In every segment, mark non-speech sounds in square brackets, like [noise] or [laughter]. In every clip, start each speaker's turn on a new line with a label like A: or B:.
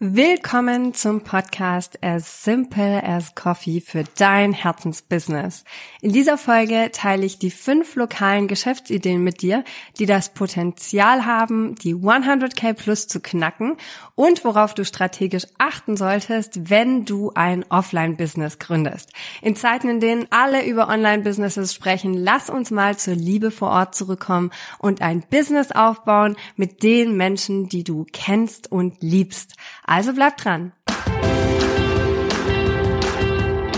A: Willkommen zum Podcast As Simple as Coffee für dein Herzensbusiness. In dieser Folge teile ich die fünf lokalen Geschäftsideen mit dir, die das Potenzial haben, die 100k plus zu knacken und worauf du strategisch achten solltest, wenn du ein Offline-Business gründest. In Zeiten, in denen alle über Online-Businesses sprechen, lass uns mal zur Liebe vor Ort zurückkommen und ein Business aufbauen mit den Menschen, die du kennst und liebst. Also bleib dran.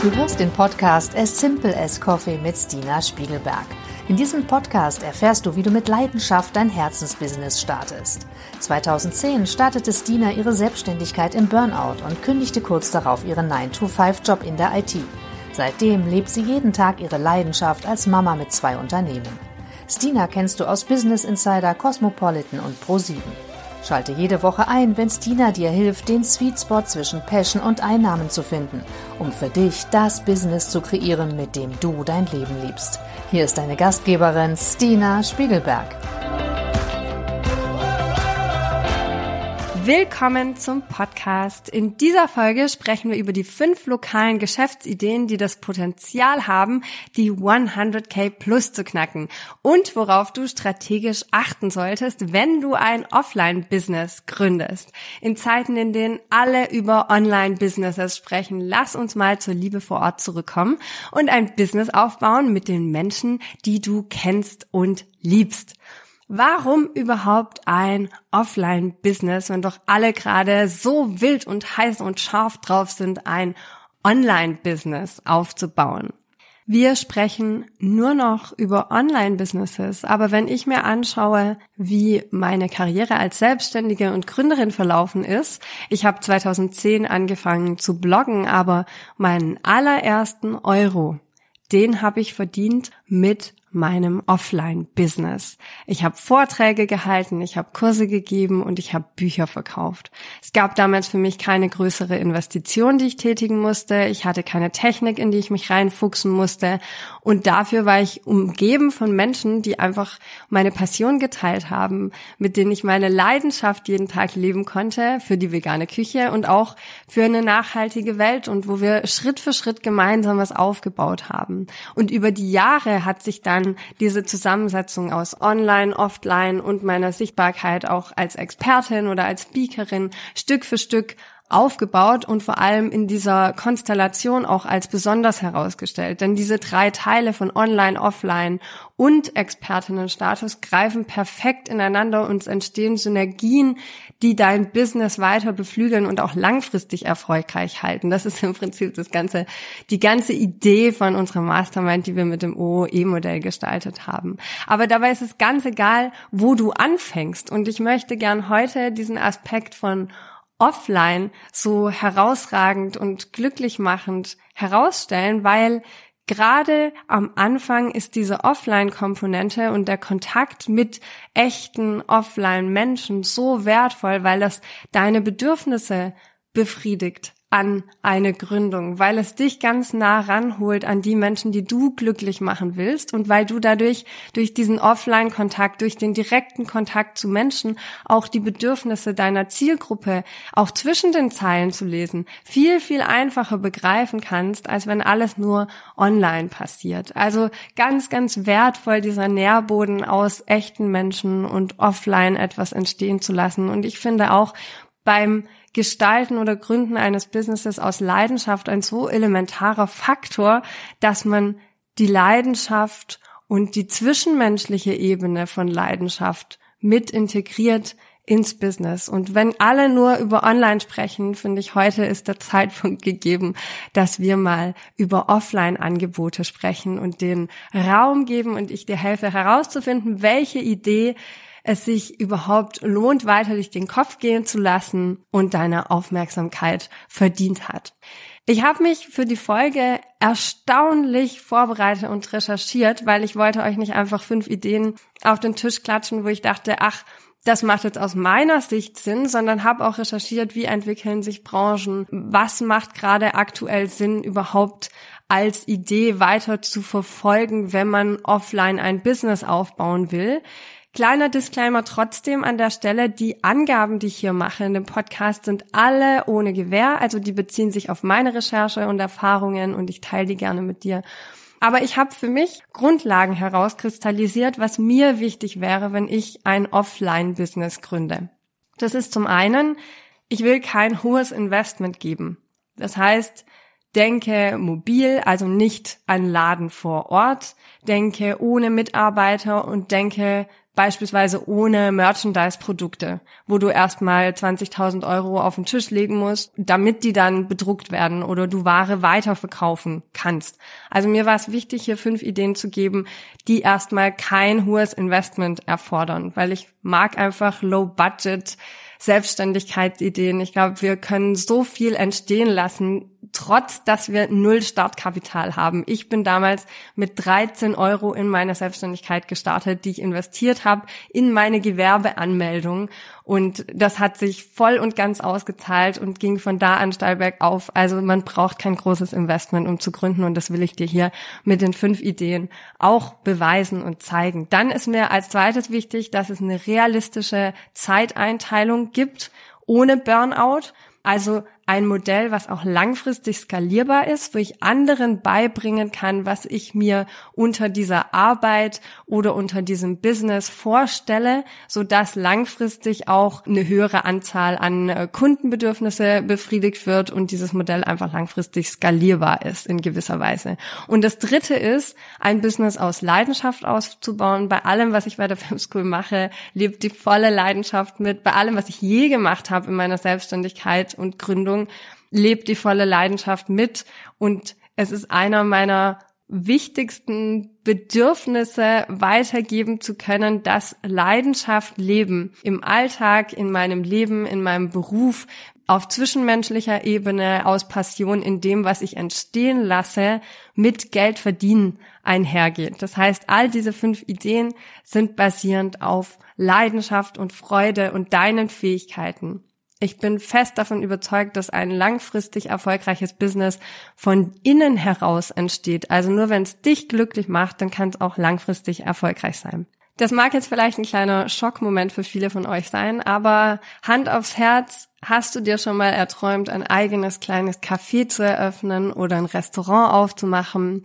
B: Du hörst den Podcast As Simple as Coffee mit Stina Spiegelberg. In diesem Podcast erfährst du, wie du mit Leidenschaft dein Herzensbusiness startest. 2010 startete Stina ihre Selbstständigkeit im Burnout und kündigte kurz darauf ihren 9-to-5-Job in der IT. Seitdem lebt sie jeden Tag ihre Leidenschaft als Mama mit zwei Unternehmen. Stina kennst du aus Business Insider, Cosmopolitan und Pro7. Schalte jede Woche ein, wenn Stina dir hilft, den Sweet Spot zwischen Passion und Einnahmen zu finden, um für dich das Business zu kreieren, mit dem du dein Leben liebst. Hier ist deine Gastgeberin Stina Spiegelberg.
A: Willkommen zum Podcast. In dieser Folge sprechen wir über die fünf lokalen Geschäftsideen, die das Potenzial haben, die 100k plus zu knacken und worauf du strategisch achten solltest, wenn du ein Offline-Business gründest. In Zeiten, in denen alle über Online-Businesses sprechen, lass uns mal zur Liebe vor Ort zurückkommen und ein Business aufbauen mit den Menschen, die du kennst und liebst. Warum überhaupt ein Offline-Business, wenn doch alle gerade so wild und heiß und scharf drauf sind, ein Online-Business aufzubauen? Wir sprechen nur noch über Online-Businesses, aber wenn ich mir anschaue, wie meine Karriere als Selbstständige und Gründerin verlaufen ist, ich habe 2010 angefangen zu bloggen, aber meinen allerersten Euro, den habe ich verdient mit meinem Offline-Business. Ich habe Vorträge gehalten, ich habe Kurse gegeben und ich habe Bücher verkauft. Es gab damals für mich keine größere Investition, die ich tätigen musste. Ich hatte keine Technik, in die ich mich reinfuchsen musste. Und dafür war ich umgeben von Menschen, die einfach meine Passion geteilt haben, mit denen ich meine Leidenschaft jeden Tag leben konnte für die vegane Küche und auch für eine nachhaltige Welt und wo wir Schritt für Schritt gemeinsam was aufgebaut haben. Und über die Jahre hat sich dann dann diese Zusammensetzung aus Online, Offline und meiner Sichtbarkeit auch als Expertin oder als Speakerin Stück für Stück aufgebaut und vor allem in dieser Konstellation auch als besonders herausgestellt. Denn diese drei Teile von Online, Offline und Expertinnenstatus greifen perfekt ineinander und es entstehen Synergien, die dein Business weiter beflügeln und auch langfristig erfolgreich halten. Das ist im Prinzip das ganze, die ganze Idee von unserer Mastermind, die wir mit dem OE-Modell gestaltet haben. Aber dabei ist es ganz egal, wo du anfängst. Und ich möchte gern heute diesen Aspekt von offline so herausragend und glücklich machend herausstellen, weil gerade am Anfang ist diese Offline-Komponente und der Kontakt mit echten Offline-Menschen so wertvoll, weil das deine Bedürfnisse befriedigt an eine Gründung, weil es dich ganz nah ranholt an die Menschen, die du glücklich machen willst und weil du dadurch durch diesen Offline-Kontakt, durch den direkten Kontakt zu Menschen auch die Bedürfnisse deiner Zielgruppe auch zwischen den Zeilen zu lesen viel, viel einfacher begreifen kannst, als wenn alles nur online passiert. Also ganz, ganz wertvoll dieser Nährboden aus echten Menschen und offline etwas entstehen zu lassen. Und ich finde auch beim Gestalten oder Gründen eines Businesses aus Leidenschaft ein so elementarer Faktor, dass man die Leidenschaft und die zwischenmenschliche Ebene von Leidenschaft mit integriert ins Business. Und wenn alle nur über Online sprechen, finde ich, heute ist der Zeitpunkt gegeben, dass wir mal über Offline-Angebote sprechen und den Raum geben und ich dir helfe herauszufinden, welche Idee es sich überhaupt lohnt, weiter durch den Kopf gehen zu lassen und deine Aufmerksamkeit verdient hat. Ich habe mich für die Folge erstaunlich vorbereitet und recherchiert, weil ich wollte euch nicht einfach fünf Ideen auf den Tisch klatschen, wo ich dachte, ach, das macht jetzt aus meiner Sicht Sinn, sondern habe auch recherchiert, wie entwickeln sich Branchen, was macht gerade aktuell Sinn überhaupt als Idee weiter zu verfolgen, wenn man offline ein Business aufbauen will. Kleiner Disclaimer trotzdem an der Stelle, die Angaben, die ich hier mache in dem Podcast, sind alle ohne Gewähr, also die beziehen sich auf meine Recherche und Erfahrungen und ich teile die gerne mit dir. Aber ich habe für mich Grundlagen herauskristallisiert, was mir wichtig wäre, wenn ich ein Offline-Business gründe. Das ist zum einen, ich will kein hohes Investment geben. Das heißt, denke mobil, also nicht ein Laden vor Ort, denke ohne Mitarbeiter und denke beispielsweise ohne Merchandise-Produkte, wo du erstmal 20.000 Euro auf den Tisch legen musst, damit die dann bedruckt werden oder du Ware weiterverkaufen kannst. Also mir war es wichtig, hier fünf Ideen zu geben, die erstmal kein hohes Investment erfordern, weil ich mag einfach Low-Budget Selbstständigkeitsideen. Ich glaube, wir können so viel entstehen lassen, trotz dass wir null Startkapital haben. Ich bin damals mit 13 Euro in meine Selbstständigkeit gestartet, die ich investiert habe in meine Gewerbeanmeldung. Und das hat sich voll und ganz ausgezahlt und ging von da an steil bergauf. Also man braucht kein großes Investment, um zu gründen. Und das will ich dir hier mit den fünf Ideen auch beweisen und zeigen. Dann ist mir als zweites wichtig, dass es eine realistische Zeiteinteilung gibt ohne Burnout. Also ein Modell, was auch langfristig skalierbar ist, wo ich anderen beibringen kann, was ich mir unter dieser Arbeit oder unter diesem Business vorstelle, so dass langfristig auch eine höhere Anzahl an äh, Kundenbedürfnisse befriedigt wird und dieses Modell einfach langfristig skalierbar ist in gewisser Weise. Und das dritte ist, ein Business aus Leidenschaft aufzubauen. Bei allem, was ich bei der [laughs] Film School mache, lebt die volle Leidenschaft mit. Bei allem, was ich je gemacht habe in meiner Selbstständigkeit und Gründung, Beziehung lebt die volle Leidenschaft mit und es ist einer meiner wichtigsten Bedürfnisse weitergeben zu können, dass Leidenschaft leben im Alltag, in meinem Leben, in meinem Beruf, auf zwischenmenschlicher Ebene, aus Passion in dem, was ich entstehen lasse, mit Geld verdienen einhergeht. Das heißt, all diese fünf Ideen sind basierend auf Leidenschaft und Freude und deinen Fähigkeiten. Ich bin fest davon überzeugt, dass ein langfristig erfolgreiches Business von innen heraus entsteht. Also nur wenn es dich glücklich macht, dann kann es auch langfristig erfolgreich sein. Das mag jetzt vielleicht ein kleiner Schockmoment für viele von euch sein, aber Hand aufs Herz, hast du dir schon mal erträumt, ein eigenes kleines Café zu eröffnen oder ein Restaurant aufzumachen?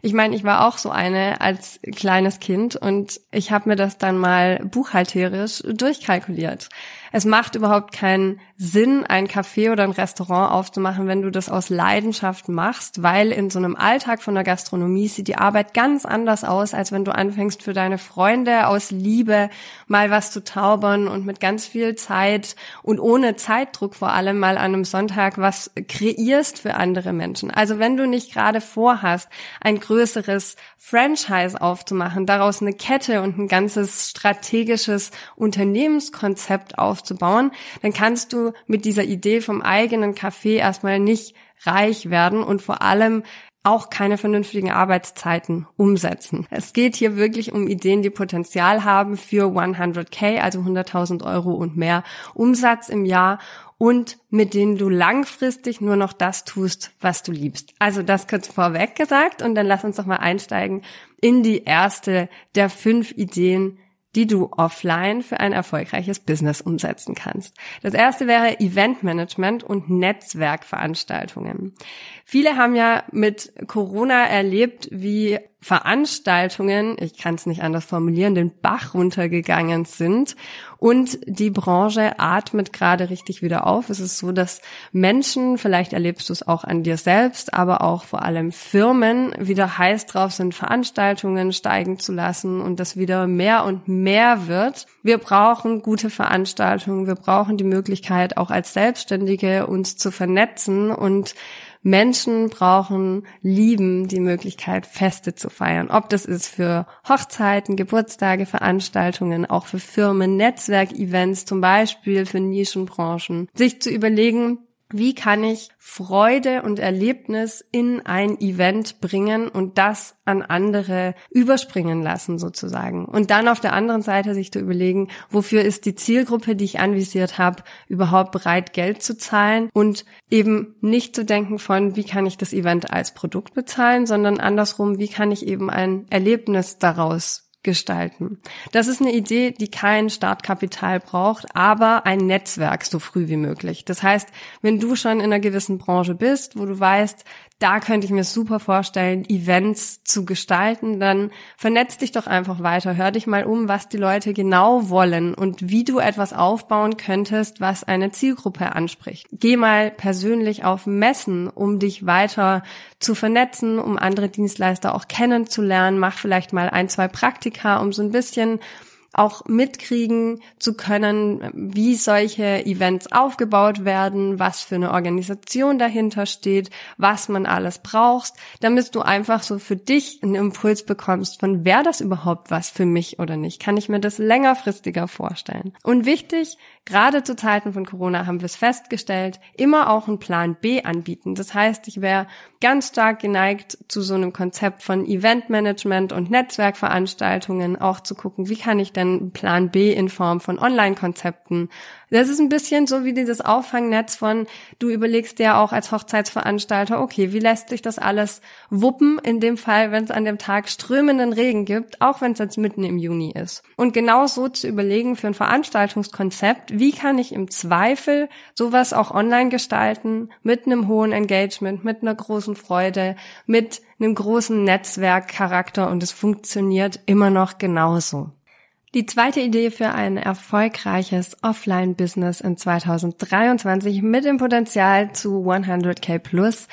A: Ich meine, ich war auch so eine als kleines Kind und ich habe mir das dann mal buchhalterisch durchkalkuliert. Es macht überhaupt keinen Sinn, ein Café oder ein Restaurant aufzumachen, wenn du das aus Leidenschaft machst, weil in so einem Alltag von der Gastronomie sieht die Arbeit ganz anders aus, als wenn du anfängst für deine Freunde aus Liebe mal was zu taubern und mit ganz viel Zeit und ohne Zeitdruck vor allem mal an einem Sonntag was kreierst für andere Menschen. Also wenn du nicht gerade vorhast, ein größeres Franchise aufzumachen, daraus eine Kette und ein ganzes strategisches Unternehmenskonzept aufzubauen, aufzubauen, dann kannst du mit dieser Idee vom eigenen Café erstmal nicht reich werden und vor allem auch keine vernünftigen Arbeitszeiten umsetzen. Es geht hier wirklich um Ideen, die Potenzial haben für 100k, also 100.000 Euro und mehr Umsatz im Jahr und mit denen du langfristig nur noch das tust, was du liebst. Also das kurz vorweg gesagt und dann lass uns doch mal einsteigen in die erste der fünf Ideen, die du offline für ein erfolgreiches Business umsetzen kannst. Das erste wäre Eventmanagement und Netzwerkveranstaltungen. Viele haben ja mit Corona erlebt, wie Veranstaltungen, ich kann es nicht anders formulieren, den Bach runtergegangen sind und die Branche atmet gerade richtig wieder auf. Es ist so, dass Menschen, vielleicht erlebst du es auch an dir selbst, aber auch vor allem Firmen wieder heiß drauf sind, Veranstaltungen steigen zu lassen und das wieder mehr und mehr wird. Wir brauchen gute Veranstaltungen, wir brauchen die Möglichkeit auch als Selbstständige uns zu vernetzen und Menschen brauchen, lieben die Möglichkeit, Feste zu feiern. Ob das ist für Hochzeiten, Geburtstage, Veranstaltungen, auch für Firmen, Netzwerkevents, zum Beispiel für Nischenbranchen. Sich zu überlegen, wie kann ich Freude und Erlebnis in ein Event bringen und das an andere überspringen lassen sozusagen. Und dann auf der anderen Seite sich zu überlegen, wofür ist die Zielgruppe, die ich anvisiert habe, überhaupt bereit, Geld zu zahlen und eben nicht zu denken von, wie kann ich das Event als Produkt bezahlen, sondern andersrum, wie kann ich eben ein Erlebnis daraus gestalten. Das ist eine Idee, die kein Startkapital braucht, aber ein Netzwerk so früh wie möglich. Das heißt, wenn du schon in einer gewissen Branche bist, wo du weißt, da könnte ich mir super vorstellen, Events zu gestalten, dann vernetz dich doch einfach weiter. Hör dich mal um, was die Leute genau wollen und wie du etwas aufbauen könntest, was eine Zielgruppe anspricht. Geh mal persönlich auf Messen, um dich weiter zu vernetzen, um andere Dienstleister auch kennenzulernen. Mach vielleicht mal ein, zwei Praktika, um so ein bisschen auch mitkriegen zu können, wie solche Events aufgebaut werden, was für eine Organisation dahinter steht, was man alles brauchst, damit du einfach so für dich einen Impuls bekommst von, wäre das überhaupt was für mich oder nicht? Kann ich mir das längerfristiger vorstellen? Und wichtig, gerade zu Zeiten von Corona haben wir es festgestellt, immer auch einen Plan B anbieten. Das heißt, ich wäre ganz stark geneigt zu so einem Konzept von Eventmanagement und Netzwerkveranstaltungen, auch zu gucken, wie kann ich denn Plan B in Form von Online-Konzepten das ist ein bisschen so wie dieses Auffangnetz von, du überlegst dir auch als Hochzeitsveranstalter, okay, wie lässt sich das alles wuppen, in dem Fall, wenn es an dem Tag strömenden Regen gibt, auch wenn es jetzt mitten im Juni ist. Und genau so zu überlegen für ein Veranstaltungskonzept, wie kann ich im Zweifel sowas auch online gestalten, mit einem hohen Engagement, mit einer großen Freude, mit einem großen Netzwerkcharakter und es funktioniert immer noch genauso. Die zweite Idee für ein erfolgreiches Offline-Business in 2023 mit dem Potenzial zu 100k plus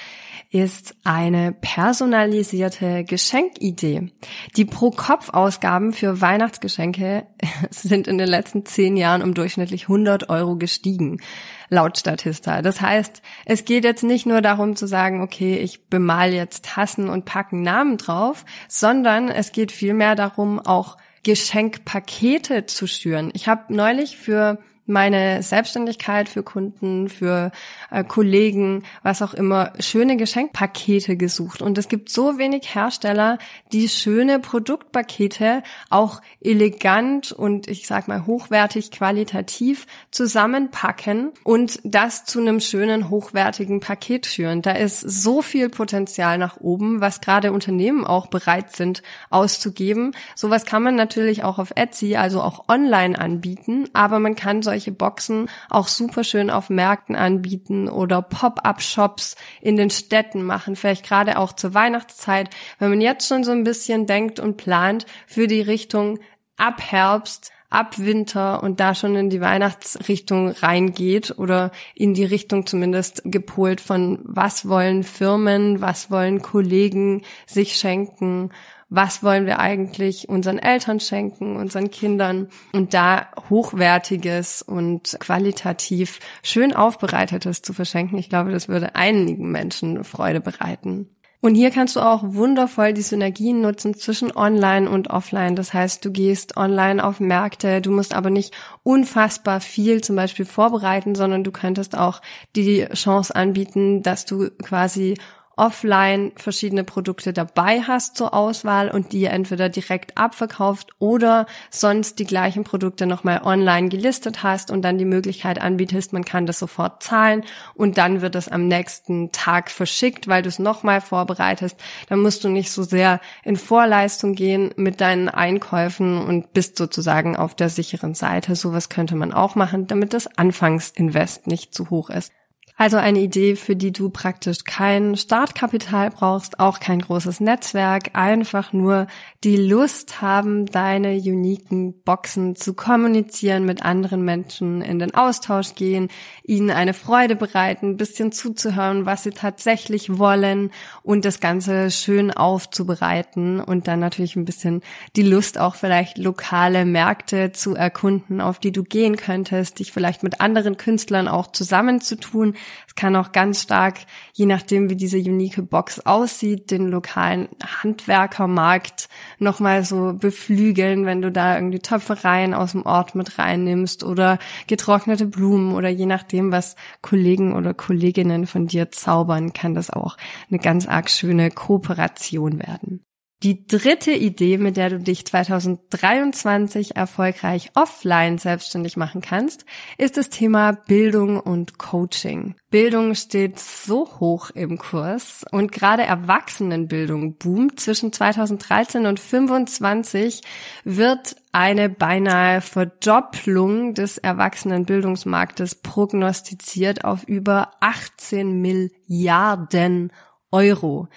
A: ist eine personalisierte Geschenkidee. Die Pro-Kopf-Ausgaben für Weihnachtsgeschenke [laughs] sind in den letzten zehn Jahren um durchschnittlich 100 Euro gestiegen laut Statista. Das heißt, es geht jetzt nicht nur darum zu sagen, okay, ich bemal jetzt Tassen und packen Namen drauf, sondern es geht vielmehr darum, auch Geschenkpakete zu schüren. Ich habe neulich für meine Selbstständigkeit für Kunden, für äh, Kollegen, was auch immer, schöne Geschenkpakete gesucht. Und es gibt so wenig Hersteller, die schöne Produktpakete auch elegant und ich sag mal hochwertig, qualitativ zusammenpacken und das zu einem schönen, hochwertigen Paket führen. Da ist so viel Potenzial nach oben, was gerade Unternehmen auch bereit sind auszugeben. Sowas kann man natürlich auch auf Etsy, also auch online anbieten, aber man kann solche solche Boxen auch super schön auf Märkten anbieten oder Pop-up-Shops in den Städten machen, vielleicht gerade auch zur Weihnachtszeit, wenn man jetzt schon so ein bisschen denkt und plant für die Richtung ab Herbst, ab Winter und da schon in die Weihnachtsrichtung reingeht oder in die Richtung zumindest gepolt von was wollen Firmen, was wollen Kollegen sich schenken was wollen wir eigentlich unseren Eltern schenken, unseren Kindern und da hochwertiges und qualitativ schön aufbereitetes zu verschenken. Ich glaube, das würde einigen Menschen Freude bereiten. Und hier kannst du auch wundervoll die Synergien nutzen zwischen Online und Offline. Das heißt, du gehst online auf Märkte, du musst aber nicht unfassbar viel zum Beispiel vorbereiten, sondern du könntest auch die Chance anbieten, dass du quasi offline verschiedene Produkte dabei hast zur Auswahl und die entweder direkt abverkauft oder sonst die gleichen Produkte nochmal online gelistet hast und dann die Möglichkeit anbietest, man kann das sofort zahlen und dann wird es am nächsten Tag verschickt, weil du es nochmal vorbereitest. Dann musst du nicht so sehr in Vorleistung gehen mit deinen Einkäufen und bist sozusagen auf der sicheren Seite. Sowas könnte man auch machen, damit das Anfangsinvest nicht zu hoch ist. Also eine Idee, für die du praktisch kein Startkapital brauchst, auch kein großes Netzwerk, einfach nur die Lust haben, deine uniken Boxen zu kommunizieren mit anderen Menschen, in den Austausch gehen, ihnen eine Freude bereiten, bisschen zuzuhören, was sie tatsächlich wollen und das Ganze schön aufzubereiten und dann natürlich ein bisschen die Lust auch vielleicht lokale Märkte zu erkunden, auf die du gehen könntest, dich vielleicht mit anderen Künstlern auch zusammenzutun, es kann auch ganz stark, je nachdem wie diese unique Box aussieht, den lokalen Handwerkermarkt nochmal so beflügeln, wenn du da irgendwie Töpfereien aus dem Ort mit reinnimmst oder getrocknete Blumen oder je nachdem, was Kollegen oder Kolleginnen von dir zaubern, kann das auch eine ganz arg schöne Kooperation werden. Die dritte Idee, mit der du dich 2023 erfolgreich offline selbstständig machen kannst, ist das Thema Bildung und Coaching. Bildung steht so hoch im Kurs und gerade Erwachsenenbildung boomt. Zwischen 2013 und 2025 wird eine beinahe Verdopplung des Erwachsenenbildungsmarktes prognostiziert auf über 18 Milliarden Euro.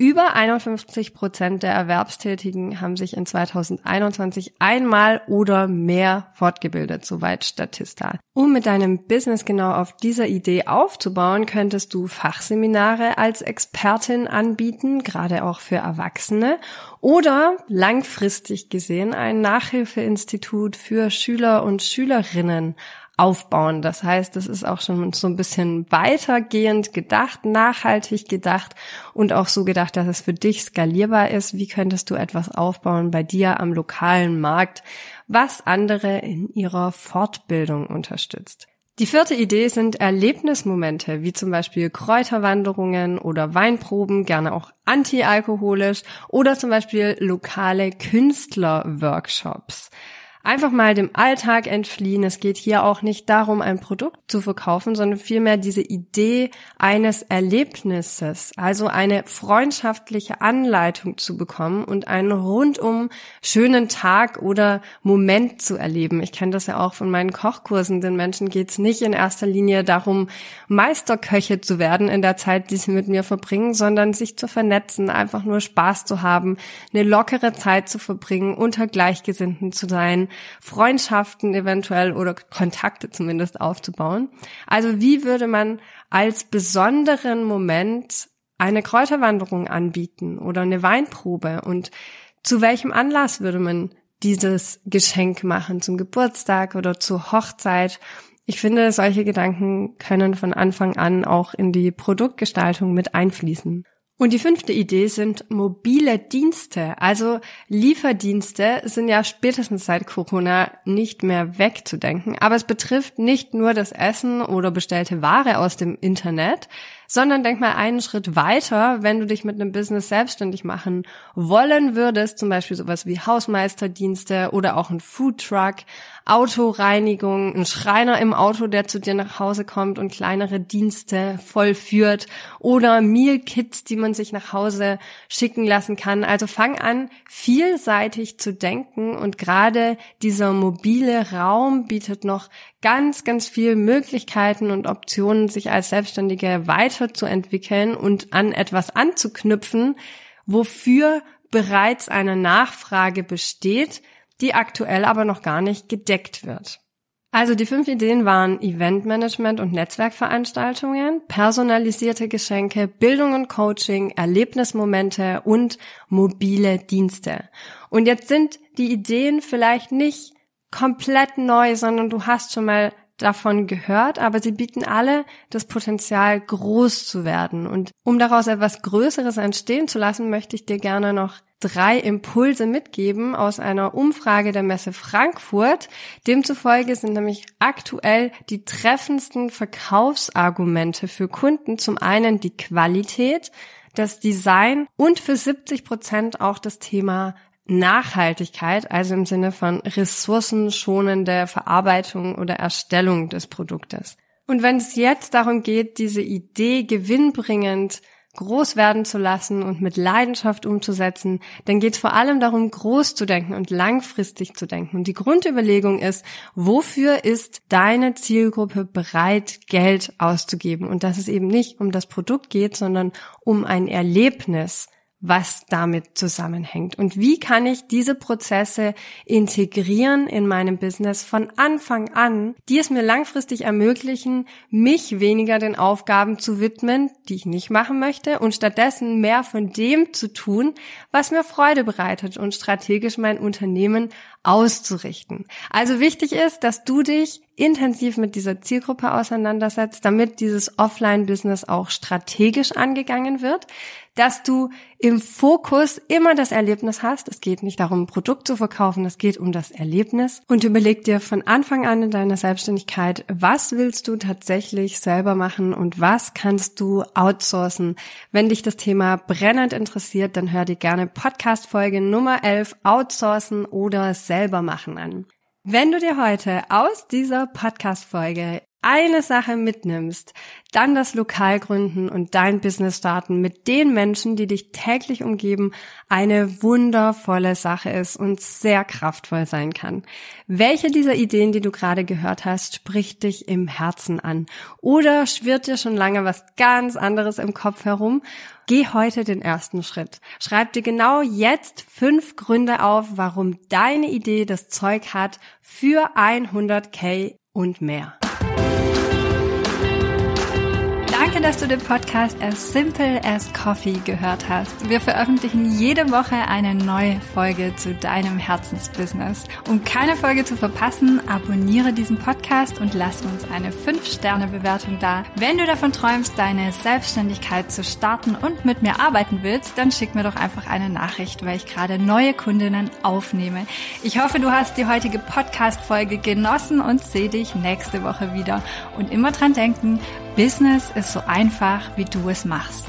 A: Über 51 Prozent der Erwerbstätigen haben sich in 2021 einmal oder mehr fortgebildet, soweit Statista. Um mit deinem Business genau auf dieser Idee aufzubauen, könntest du Fachseminare als Expertin anbieten, gerade auch für Erwachsene, oder langfristig gesehen ein Nachhilfeinstitut für Schüler und Schülerinnen aufbauen. Das heißt, es ist auch schon so ein bisschen weitergehend gedacht, nachhaltig gedacht und auch so gedacht, dass es für dich skalierbar ist. Wie könntest du etwas aufbauen bei dir am lokalen Markt, was andere in ihrer Fortbildung unterstützt? Die vierte Idee sind Erlebnismomente, wie zum Beispiel Kräuterwanderungen oder Weinproben, gerne auch antialkoholisch oder zum Beispiel lokale Künstlerworkshops einfach mal dem Alltag entfliehen. Es geht hier auch nicht darum, ein Produkt zu verkaufen, sondern vielmehr diese Idee eines Erlebnisses, also eine freundschaftliche Anleitung zu bekommen und einen rundum schönen Tag oder Moment zu erleben. Ich kenne das ja auch von meinen Kochkursen. Den Menschen geht es nicht in erster Linie darum, Meisterköche zu werden in der Zeit, die sie mit mir verbringen, sondern sich zu vernetzen, einfach nur Spaß zu haben, eine lockere Zeit zu verbringen, unter Gleichgesinnten zu sein, Freundschaften eventuell oder Kontakte zumindest aufzubauen. Also wie würde man als besonderen Moment eine Kräuterwanderung anbieten oder eine Weinprobe und zu welchem Anlass würde man dieses Geschenk machen, zum Geburtstag oder zur Hochzeit? Ich finde, solche Gedanken können von Anfang an auch in die Produktgestaltung mit einfließen. Und die fünfte Idee sind mobile Dienste. Also Lieferdienste sind ja spätestens seit Corona nicht mehr wegzudenken. Aber es betrifft nicht nur das Essen oder bestellte Ware aus dem Internet, sondern denk mal einen Schritt weiter, wenn du dich mit einem Business selbstständig machen wollen würdest, zum Beispiel sowas wie Hausmeisterdienste oder auch ein Foodtruck, Autoreinigung, ein Schreiner im Auto, der zu dir nach Hause kommt und kleinere Dienste vollführt oder Meal Kits, die man sich nach Hause schicken lassen kann. Also fang an, vielseitig zu denken und gerade dieser mobile Raum bietet noch ganz, ganz viel Möglichkeiten und Optionen, sich als Selbstständige weiterzuentwickeln und an etwas anzuknüpfen, wofür bereits eine Nachfrage besteht, die aktuell aber noch gar nicht gedeckt wird. Also die fünf Ideen waren Eventmanagement und Netzwerkveranstaltungen, personalisierte Geschenke, Bildung und Coaching, Erlebnismomente und mobile Dienste. Und jetzt sind die Ideen vielleicht nicht komplett neu, sondern du hast schon mal davon gehört, aber sie bieten alle das Potenzial, groß zu werden. Und um daraus etwas Größeres entstehen zu lassen, möchte ich dir gerne noch drei Impulse mitgeben aus einer Umfrage der Messe Frankfurt. Demzufolge sind nämlich aktuell die treffendsten Verkaufsargumente für Kunden zum einen die Qualität, das Design und für 70 Prozent auch das Thema Nachhaltigkeit, also im Sinne von ressourcenschonende Verarbeitung oder Erstellung des Produktes. Und wenn es jetzt darum geht, diese Idee gewinnbringend groß werden zu lassen und mit Leidenschaft umzusetzen, dann geht es vor allem darum, groß zu denken und langfristig zu denken. Und die Grundüberlegung ist, wofür ist deine Zielgruppe bereit, Geld auszugeben? Und dass es eben nicht um das Produkt geht, sondern um ein Erlebnis, was damit zusammenhängt. Und wie kann ich diese Prozesse integrieren in meinem Business von Anfang an, die es mir langfristig ermöglichen, mich weniger den Aufgaben zu widmen, die ich nicht machen möchte und stattdessen mehr von dem zu tun, was mir Freude bereitet und strategisch mein Unternehmen auszurichten. Also wichtig ist, dass du dich intensiv mit dieser Zielgruppe auseinandersetzt, damit dieses Offline-Business auch strategisch angegangen wird, dass du im Fokus immer das Erlebnis hast. Es geht nicht darum, ein Produkt zu verkaufen, es geht um das Erlebnis. Und überleg dir von Anfang an in deiner Selbstständigkeit, was willst du tatsächlich selber machen und was kannst du outsourcen. Wenn dich das Thema brennend interessiert, dann hör dir gerne Podcast-Folge Nummer 11 Outsourcen oder selber machen an. Wenn du dir heute aus dieser Podcast-Folge eine Sache mitnimmst, dann das Lokal gründen und dein Business starten mit den Menschen, die dich täglich umgeben, eine wundervolle Sache ist und sehr kraftvoll sein kann. Welche dieser Ideen, die du gerade gehört hast, spricht dich im Herzen an? Oder schwirrt dir schon lange was ganz anderes im Kopf herum? Geh heute den ersten Schritt. Schreib dir genau jetzt fünf Gründe auf, warum deine Idee das Zeug hat für 100k und mehr. Danke, dass du den Podcast As Simple as Coffee gehört hast. Wir veröffentlichen jede Woche eine neue Folge zu deinem Herzensbusiness. Um keine Folge zu verpassen, abonniere diesen Podcast und lass uns eine 5-Sterne-Bewertung da. Wenn du davon träumst, deine Selbstständigkeit zu starten und mit mir arbeiten willst, dann schick mir doch einfach eine Nachricht, weil ich gerade neue Kundinnen aufnehme. Ich hoffe, du hast die heutige Podcast-Folge genossen und sehe dich nächste Woche wieder. Und immer dran denken, Business ist so einfach, wie du es machst.